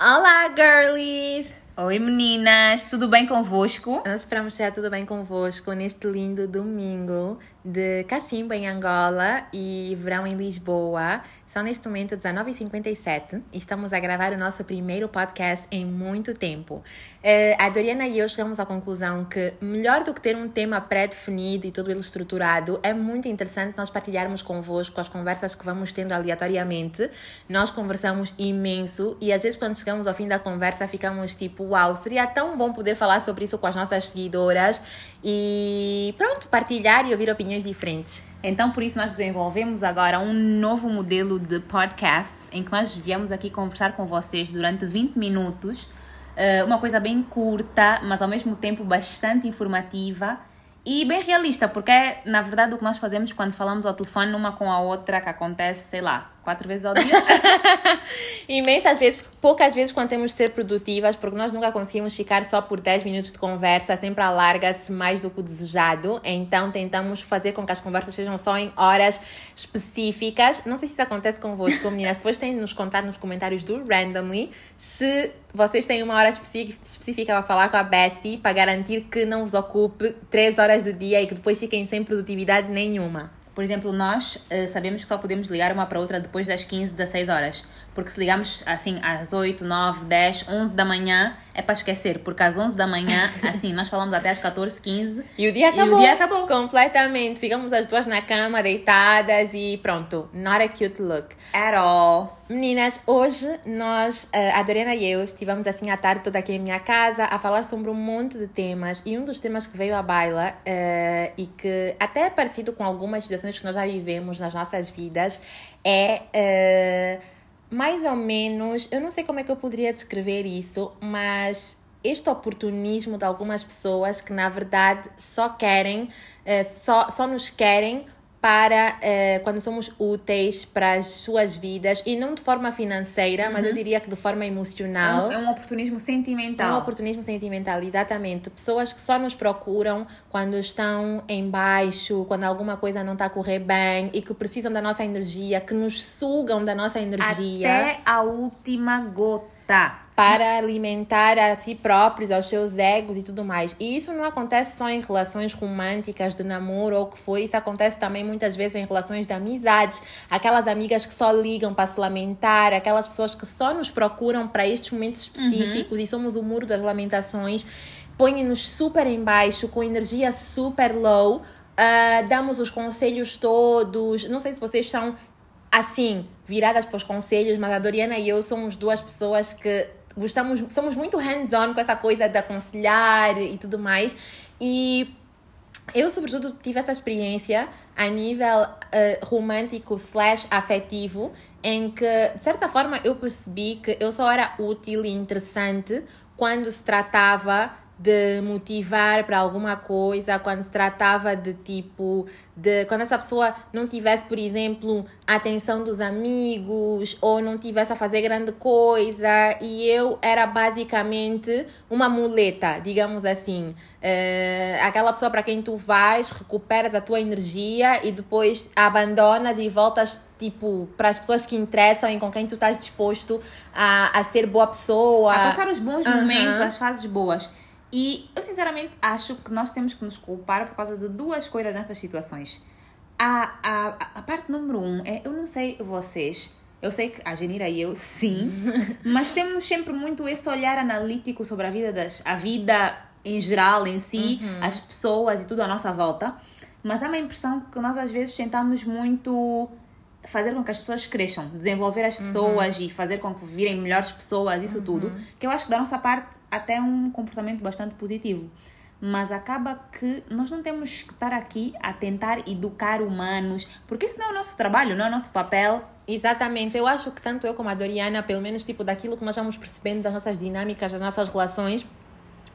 Olá, girlies! Oi meninas, tudo bem convosco? Nós esperamos que tudo bem convosco neste lindo domingo de Cacimba em Angola e verão em Lisboa. São neste momento 19h57 e estamos a gravar o nosso primeiro podcast em muito tempo. Uh, a Doriana e eu chegamos à conclusão que, melhor do que ter um tema pré-definido e todo ele estruturado, é muito interessante nós partilharmos convosco as conversas que vamos tendo aleatoriamente. Nós conversamos imenso e às vezes, quando chegamos ao fim da conversa, ficamos tipo: Uau, seria tão bom poder falar sobre isso com as nossas seguidoras e pronto, partilhar e ouvir opiniões diferentes. Então, por isso, nós desenvolvemos agora um novo modelo de podcasts em que nós viemos aqui conversar com vocês durante 20 minutos. Eh, uma coisa bem curta, mas ao mesmo tempo bastante informativa e bem realista, porque é, na verdade, o que nós fazemos quando falamos ao telefone uma com a outra, que acontece, sei lá, quatro vezes ao dia. Imensas vezes, poucas vezes quando temos de ser produtivas, porque nós nunca conseguimos ficar só por 10 minutos de conversa, sempre alarga-se mais do que o desejado. Então tentamos fazer com que as conversas sejam só em horas específicas. Não sei se isso acontece convosco, meninas. Depois têm de nos contar nos comentários do Randomly se vocês têm uma hora específica para falar com a Bestie para garantir que não vos ocupe 3 horas do dia e que depois fiquem sem produtividade nenhuma. Por exemplo, nós uh, sabemos que só podemos ligar uma para outra depois das 15, 16 horas. Porque se ligamos assim às 8, 9, 10, 11 da manhã, é para esquecer. Porque às 11 da manhã, assim, nós falamos até às 14, 15. E o dia acabou. E o dia acabou. Completamente. Ficamos as duas na cama, deitadas e pronto. Not a cute look. At all. Meninas, hoje nós, eh, a Doriana e eu, estivemos assim à tarde toda aqui em minha casa a falar sobre um monte de temas. E um dos temas que veio à baila uh, e que até é parecido com algumas situações que nós já vivemos nas nossas vidas é. Uh, mais ou menos, eu não sei como é que eu poderia descrever isso, mas este oportunismo de algumas pessoas que na verdade só querem, eh, só, só nos querem para uh, quando somos úteis para as suas vidas e não de forma financeira, uhum. mas eu uhum. diria que de forma emocional. É um, é um, oportunismo sentimental. É um oportunismo sentimental, exatamente. Pessoas que só nos procuram quando estão em baixo, quando alguma coisa não está a correr bem e que precisam da nossa energia, que nos sugam da nossa energia. Até a última gota para alimentar a si próprios, aos seus egos e tudo mais. E isso não acontece só em relações românticas, de namoro ou o que for, isso acontece também muitas vezes em relações de amizades, aquelas amigas que só ligam para se lamentar, aquelas pessoas que só nos procuram para estes momentos específicos uhum. e somos o muro das lamentações, põem-nos super em baixo, com energia super low, uh, damos os conselhos todos, não sei se vocês são assim, viradas para os conselhos, mas a Doriana e eu somos duas pessoas que gostamos, somos muito hands-on com essa coisa de aconselhar e tudo mais. E eu, sobretudo, tive essa experiência a nível uh, romântico slash afetivo, em que, de certa forma, eu percebi que eu só era útil e interessante quando se tratava de motivar para alguma coisa, quando se tratava de tipo, de quando essa pessoa não tivesse, por exemplo, a atenção dos amigos ou não tivesse a fazer grande coisa e eu era basicamente uma muleta, digamos assim. Uh, aquela pessoa para quem tu vais, recuperas a tua energia e depois abandonas e voltas tipo, para as pessoas que interessam e com quem tu estás disposto a, a ser boa pessoa. A passar os bons uhum. momentos, as fases boas. E eu sinceramente acho que nós temos que nos culpar por causa de duas coisas nessas situações. A, a, a parte número um é, eu não sei vocês, eu sei que a Genira e eu, sim, mas temos sempre muito esse olhar analítico sobre a vida das, a vida em geral, em si, uhum. as pessoas e tudo à nossa volta. Mas dá uma impressão que nós às vezes tentamos muito fazer com que as pessoas cresçam, desenvolver as pessoas uhum. e fazer com que virem melhores pessoas, isso uhum. tudo, que eu acho que da nossa parte até é um comportamento bastante positivo. Mas acaba que nós não temos que estar aqui a tentar educar humanos, porque isso não é o nosso trabalho, não é o nosso papel. Exatamente, eu acho que tanto eu como a Doriana, pelo menos tipo daquilo que nós vamos percebendo das nossas dinâmicas, das nossas relações,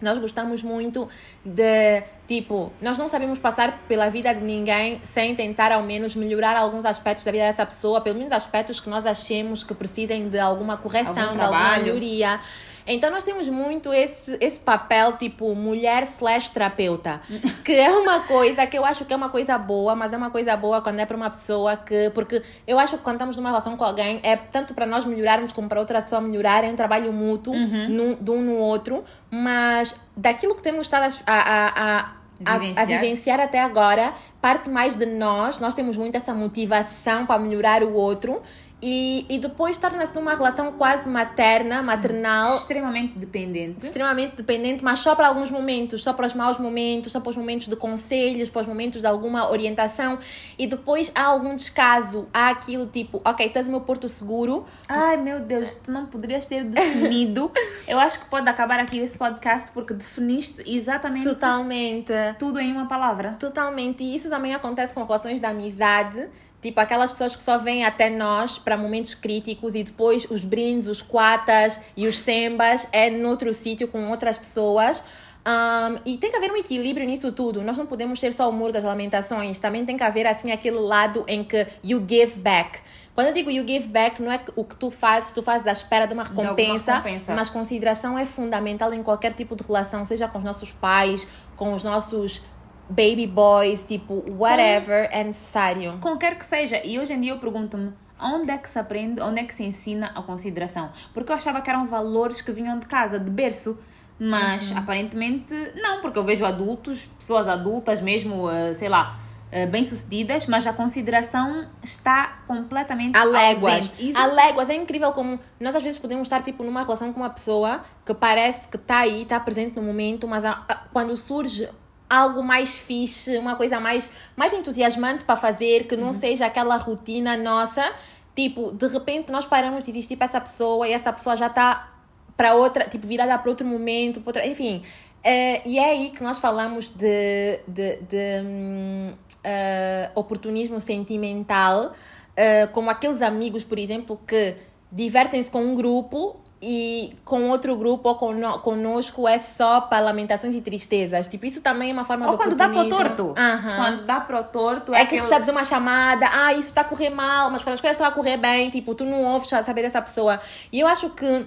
nós gostamos muito de, tipo, nós não sabemos passar pela vida de ninguém sem tentar ao menos melhorar alguns aspectos da vida dessa pessoa, pelo menos aspectos que nós achemos que precisem de alguma correção, de alguma melhoria. Então nós temos muito esse, esse papel tipo mulher slash terapeuta, que é uma coisa que eu acho que é uma coisa boa, mas é uma coisa boa quando é para uma pessoa que. Porque eu acho que quando estamos numa relação com alguém, é tanto para nós melhorarmos como para outra pessoa melhorar, é um trabalho mútuo uhum. num, de um no outro, mas daquilo que temos estado a, a, a a, a, vivenciar até agora parte mais de nós. Nós temos muito essa motivação para melhorar o outro e, e depois torna-se numa relação quase materna, maternal. Extremamente dependente. Extremamente dependente, mas só para alguns momentos, só para os maus momentos, só para os momentos de conselhos, para os momentos de alguma orientação. E depois há algum descaso, há aquilo tipo, ok, tu és o meu porto seguro. Ai meu Deus, tu não poderias ter definido. Eu acho que pode acabar aqui esse podcast porque definiste exatamente. Totalmente. Tudo em uma palavra. Totalmente. E isso também acontece com relações de amizade Tipo, aquelas pessoas que só vêm até nós para momentos críticos e depois os brindes, os quatas e os sembas é noutro sítio com outras pessoas. Um, e tem que haver um equilíbrio nisso tudo. Nós não podemos ser só o muro das lamentações. Também tem que haver assim aquele lado em que you give back. Quando eu digo you give back, não é o que tu fazes, tu fazes à espera de uma recompensa, recompensa, mas consideração é fundamental em qualquer tipo de relação, seja com os nossos pais, com os nossos baby boys, tipo, whatever é necessário. Com quer que seja. E hoje em dia eu pergunto-me, onde é que se aprende, onde é que se ensina a consideração? Porque eu achava que eram valores que vinham de casa, de berço. Mas uhum. aparentemente não, porque eu vejo adultos, pessoas adultas mesmo, uh, sei lá, uh, bem-sucedidas, mas a consideração está completamente a léguas. Isso... A léguas. É incrível como nós às vezes podemos estar tipo numa relação com uma pessoa que parece que está aí, está presente no momento, mas a, a, quando surge algo mais fixe, uma coisa mais, mais entusiasmante para fazer, que não uhum. seja aquela rotina nossa. Tipo, de repente nós paramos de existir para essa pessoa e essa pessoa já está para outra, tipo, virada para outro momento, para outra, enfim. Uh, e é aí que nós falamos de, de, de um, uh, eh, oportunismo sentimental, uh, como aqueles amigos, por exemplo, que divertem-se com um grupo e com outro grupo ou con conosco é só para lamentações e tristezas. Tipo, isso também é uma forma ou de quando dá para o torto. Uhum. Quando dá para o torto é, é que aquele... recebes uma chamada, ah, isso está a correr mal, mas quando as coisas estão a correr bem, tipo, tu não ouves saber dessa pessoa. E eu acho que,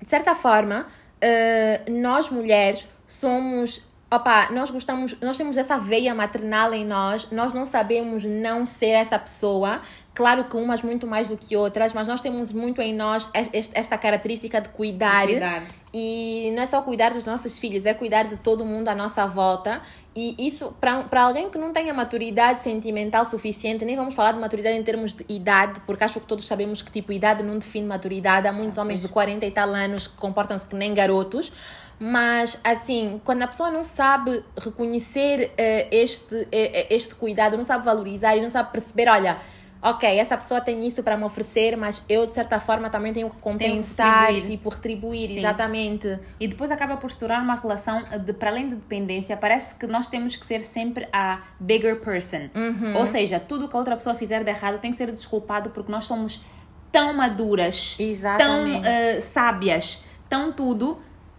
de certa forma, uh, nós mulheres somos Opa, nós gostamos, nós temos essa veia maternal em nós, nós não sabemos não ser essa pessoa. Claro que umas muito mais do que outras, mas nós temos muito em nós esta característica de cuidar. De cuidar. E não é só cuidar dos nossos filhos, é cuidar de todo mundo à nossa volta. E isso, para alguém que não tenha maturidade sentimental suficiente, nem vamos falar de maturidade em termos de idade, porque acho que todos sabemos que tipo idade não define maturidade. Há muitos homens de 40 e tal anos que comportam-se que nem garotos. Mas, assim, quando a pessoa não sabe reconhecer uh, este, uh, este cuidado, não sabe valorizar e não sabe perceber, olha, ok, essa pessoa tem isso para me oferecer, mas eu, de certa forma, também tenho que compensar, retribuir. tipo, retribuir, Sim. exatamente. E depois acaba por estourar uma relação de, para além de dependência, parece que nós temos que ser sempre a bigger person. Uhum. Ou seja, tudo que a outra pessoa fizer de errado tem que ser desculpado porque nós somos tão maduras, exatamente. tão uh, sábias, tão tudo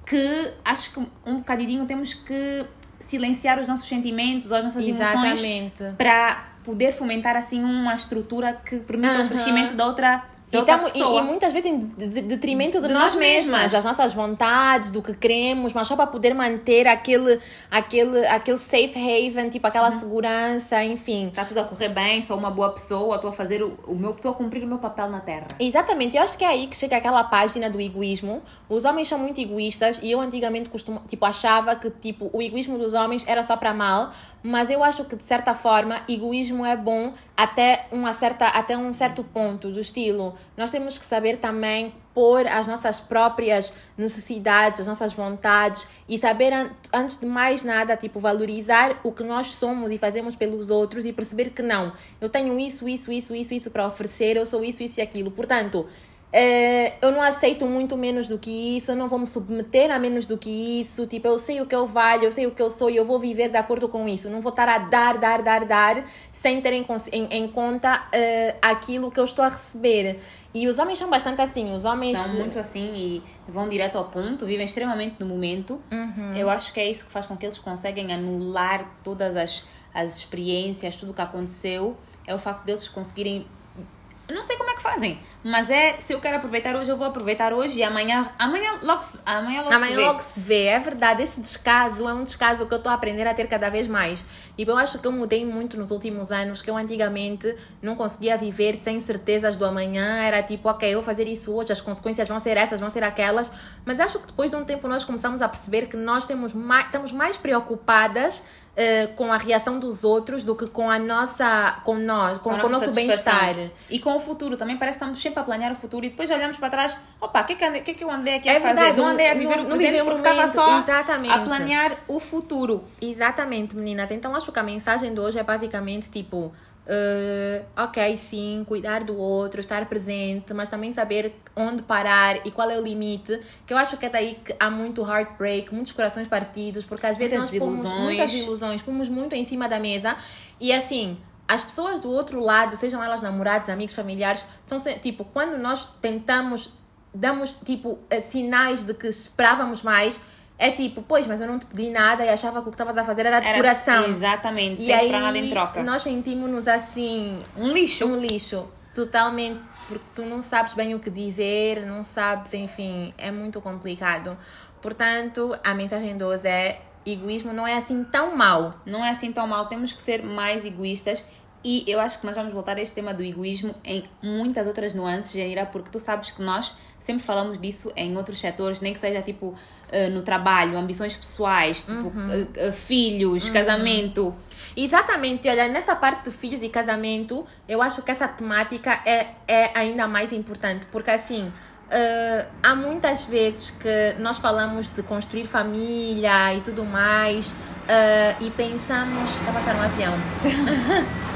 que acho que um bocadinho temos que silenciar os nossos sentimentos, as nossas Exatamente. emoções para poder fomentar assim uma estrutura que permita uh -huh. o crescimento da outra e, tamo, e, e, muitas vezes em detrimento de, de nós, nós mesmas, mesmas, das nossas vontades, do que queremos, mas só para poder manter aquele, aquele, aquele safe haven, tipo aquela uhum. segurança, enfim. Está tudo a correr bem, sou uma boa pessoa, estou a fazer o, o meu, estou a cumprir o meu papel na Terra. Exatamente, eu acho que é aí que chega aquela página do egoísmo. Os homens são muito egoístas e eu antigamente costumo, tipo, achava que tipo, o egoísmo dos homens era só para mal, mas eu acho que de certa forma egoísmo é bom até uma certa até um certo ponto do estilo nós temos que saber também pôr as nossas próprias necessidades as nossas vontades e saber antes de mais nada tipo valorizar o que nós somos e fazemos pelos outros e perceber que não. Eu tenho isso isso isso isso isso para oferecer eu sou isso isso e aquilo. Portanto é, eu não aceito muito menos do que isso, eu não vou me submeter a menos do que isso. Tipo, eu sei o que eu valho, eu sei o que eu sou e eu vou viver de acordo com isso. Não vou estar a dar, dar, dar, dar sem ter em, em, em conta uh, aquilo que eu estou a receber. E os homens são bastante assim. Os homens. São muito assim e vão direto ao ponto, vivem extremamente no momento. Uhum. Eu acho que é isso que faz com que eles conseguem anular todas as, as experiências, tudo o que aconteceu. É o facto deles conseguirem não sei como é que fazem, mas é se eu quero aproveitar hoje, eu vou aproveitar hoje e amanhã, amanhã logo, se- amanhã logo Amanhã se vê. logo se vê, é verdade. Esse descaso é um descaso que eu estou a aprender a ter cada vez mais. E eu acho que eu mudei muito nos últimos anos, que eu antigamente não conseguia viver sem certezas do amanhã. Era tipo, ok, eu vou fazer isso hoje, as consequências vão ser essas, vão ser aquelas. Mas acho que depois de um tempo nós começamos a perceber que nós temos mais, estamos mais preocupadas eh, com a reação dos outros do que com a nossa, com nós, com, Com a com o nosso bem-estar. E com o futuro também, parece que estamos sempre a planear o futuro e depois olhamos para trás, opa, o que, é que, é que eu andei aqui a É fazer? verdade, não andei a não- viver não- o não presente vivi o porque estava só exatamente. a planear o futuro. Exatamente, meninas. Então acho que a mensagem de hoje é basicamente tipo. Eh, ok, sim, cuidar do outro, estar presente, mas também saber onde parar e qual é o limite. Que eu acho que é daí que há muito heartbreak, muitos corações partidos, porque às vezes Muitas nós pomos muitas ilusões, pomos muito em cima da mesa e assim. As pessoas do outro lado, sejam elas namorados, amigos, familiares, são tipo, quando nós tentamos, damos tipo eh, sinais de que esperávamos mais, é tipo, pois, mas eu não te pedi nada e achava que o que estavas a fazer era de Era- coração. Exatamente, E sem aí esperar nada em troca. nós sentimos-nos assim, Um lixo. um lixo, totalmente, porque tu não sabes bem o que dizer, não sabes, enfim, é muito complicado. Portanto, a mensagem de hoje é: egoísmo não é assim tão mau. Não é assim tão mal, temos que ser mais egoístas. E eu acho que nós vamos voltar a este tema do egoísmo em muitas outras nuances, Janira, porque tu sabes que nós sempre falamos disso em outros setores, nem que seja tipo eh, no trabalho, ambições pessoais, tipo Uhum. eh, eh, filhos, casamento. Exatamente, olha, nessa parte de filhos e casamento, eu acho que essa temática é, é ainda mais importante, porque assim, eh, há muitas vezes que nós falamos de construir família e tudo mais, eh, e pensamos. Está a passar um avião.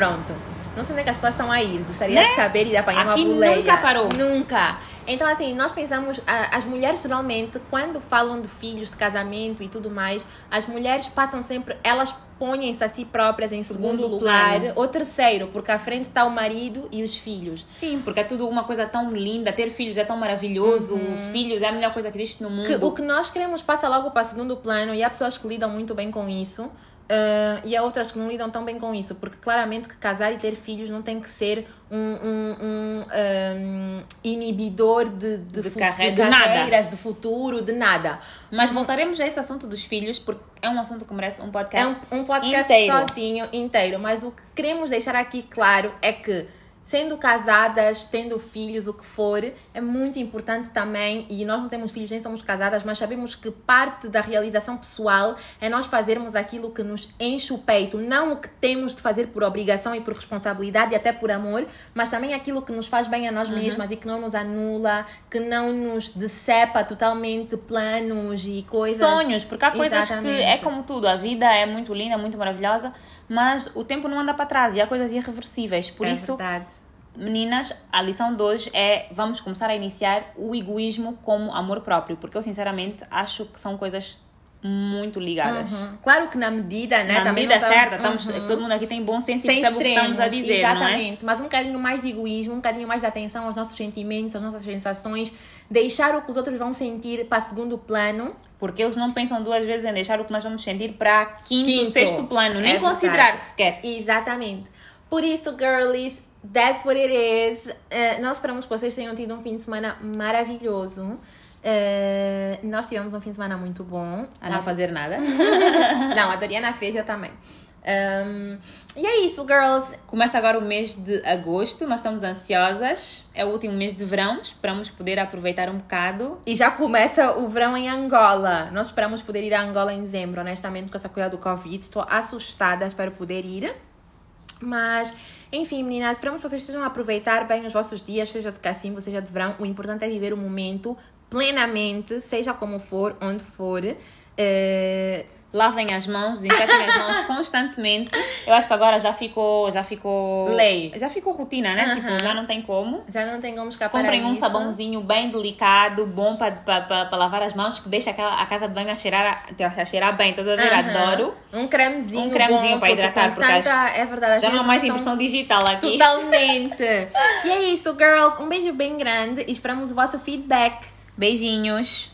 Pronto. Não sei onde é que as pessoas estão a ir. Gostaria de saber e de apanhar Né? Aqui uma boleia. nunca parou. Nunca. Então, assim, nós pensamos, as mulheres geralmente, quando falam de filhos, de casamento e tudo mais, as mulheres passam sempre, elas põem-se a si próprias em segundo, Segundo lugar, plano. ou terceiro, porque à frente está o marido e os filhos. Sim, porque é tudo uma coisa tão linda, ter filhos é tão maravilhoso, filhos é a melhor coisa que existe no mundo. Que o que nós queremos passa logo para segundo plano e há pessoas que lidam muito bem com isso. Ah, e há outras que não lidam tão bem com isso, porque claramente que casar e ter filhos não tem que ser um, um- um, ah, inibidor de, de, De fu- carre- de de nada. carreiras, de futuro, de nada. Mas voltaremos a esse assunto dos filhos, porque é um assunto que merece um podcast. É um, um podcast inteiro. sozinho, inteiro. Mas o que queremos deixar aqui claro é que, sendo casadas, tendo filhos, o que for, é muito importante também. E nós não temos filhos nem somos casadas, mas sabemos que parte da realização pessoal é nós fazermos aquilo que nos enche o peito. Não o que temos de fazer por obrigação e por responsabilidade e até por amor, mas também aquilo que nos faz bem a nós Uhum. mesmas e que não nos anula, que não nos decepa totalmente planos e coisas. Sonhos, porque há coisas que Exatamente. é como tudo, a vida é muito linda, muito maravilhosa, mas o tempo não anda para trás e há coisas irreversíveis. Por É isso, verdade. Meninas, a lição de hoje é vamos começar a iniciar o egoísmo como amor próprio, porque eu sinceramente acho que são coisas muito ligadas. Uhum. Claro que na medida, né? Na também medida certa, estamos, Uhum. todo mundo aqui tem bom senso e Sem percebe o que estamos a dizer, é? exatamente. Mas um bocadinho mais de egoísmo, um bocadinho mais de atenção aos nossos sentimentos, às nossas sensações, deixar o que os outros vão sentir para segundo plano. Porque eles não pensam duas vezes em deixar o que nós vamos sentir para quinto, Quinto. sexto plano, nem É considerar sequer. Exatamente. Por isso, girlies, that's what it is. Eh, nós esperamos que vocês tenham tido um fim de semana maravilhoso. Eh, nós tivemos um fim de semana muito bom. A não fazer nada. Não, a Doriana fez, eu também. Um, e é isso, girls. Começa agora o mês de agosto, nós estamos ansiosas. É o último mês de verão, esperamos poder aproveitar um bocado. E já começa o verão em Angola. Nós esperamos poder ir a Angola em dezembro, honestamente, com essa coisa do Covid. Estou assustada, espero poder ir. Mas, enfim, meninas, esperamos que vocês estejam a aproveitar bem os vossos dias, seja de cacimbo, seja de verão. O importante é viver o momento plenamente, seja como for, onde for. Eh, Lavem as mãos, desinfetem as mãos constantemente. Eu acho que agora já ficou, já ficou Lei. Já ficou rotina, né? Tipo, já não tem como. já não tem como escapar Comprem um isso. sabãozinho bem delicado, bom para lavar as mãos, que deixa aquela, a casa de banho a cheirar, a, a cheirar bem, estás a ver? Adoro. Um cremezinho. Um cremezinho para hidratar, porque tanta- É verdade. Já não há mais impressão são- digital aqui. Totalmente. e é isso, girls. Um beijo bem grande e esperamos o vosso feedback. Beijinhos.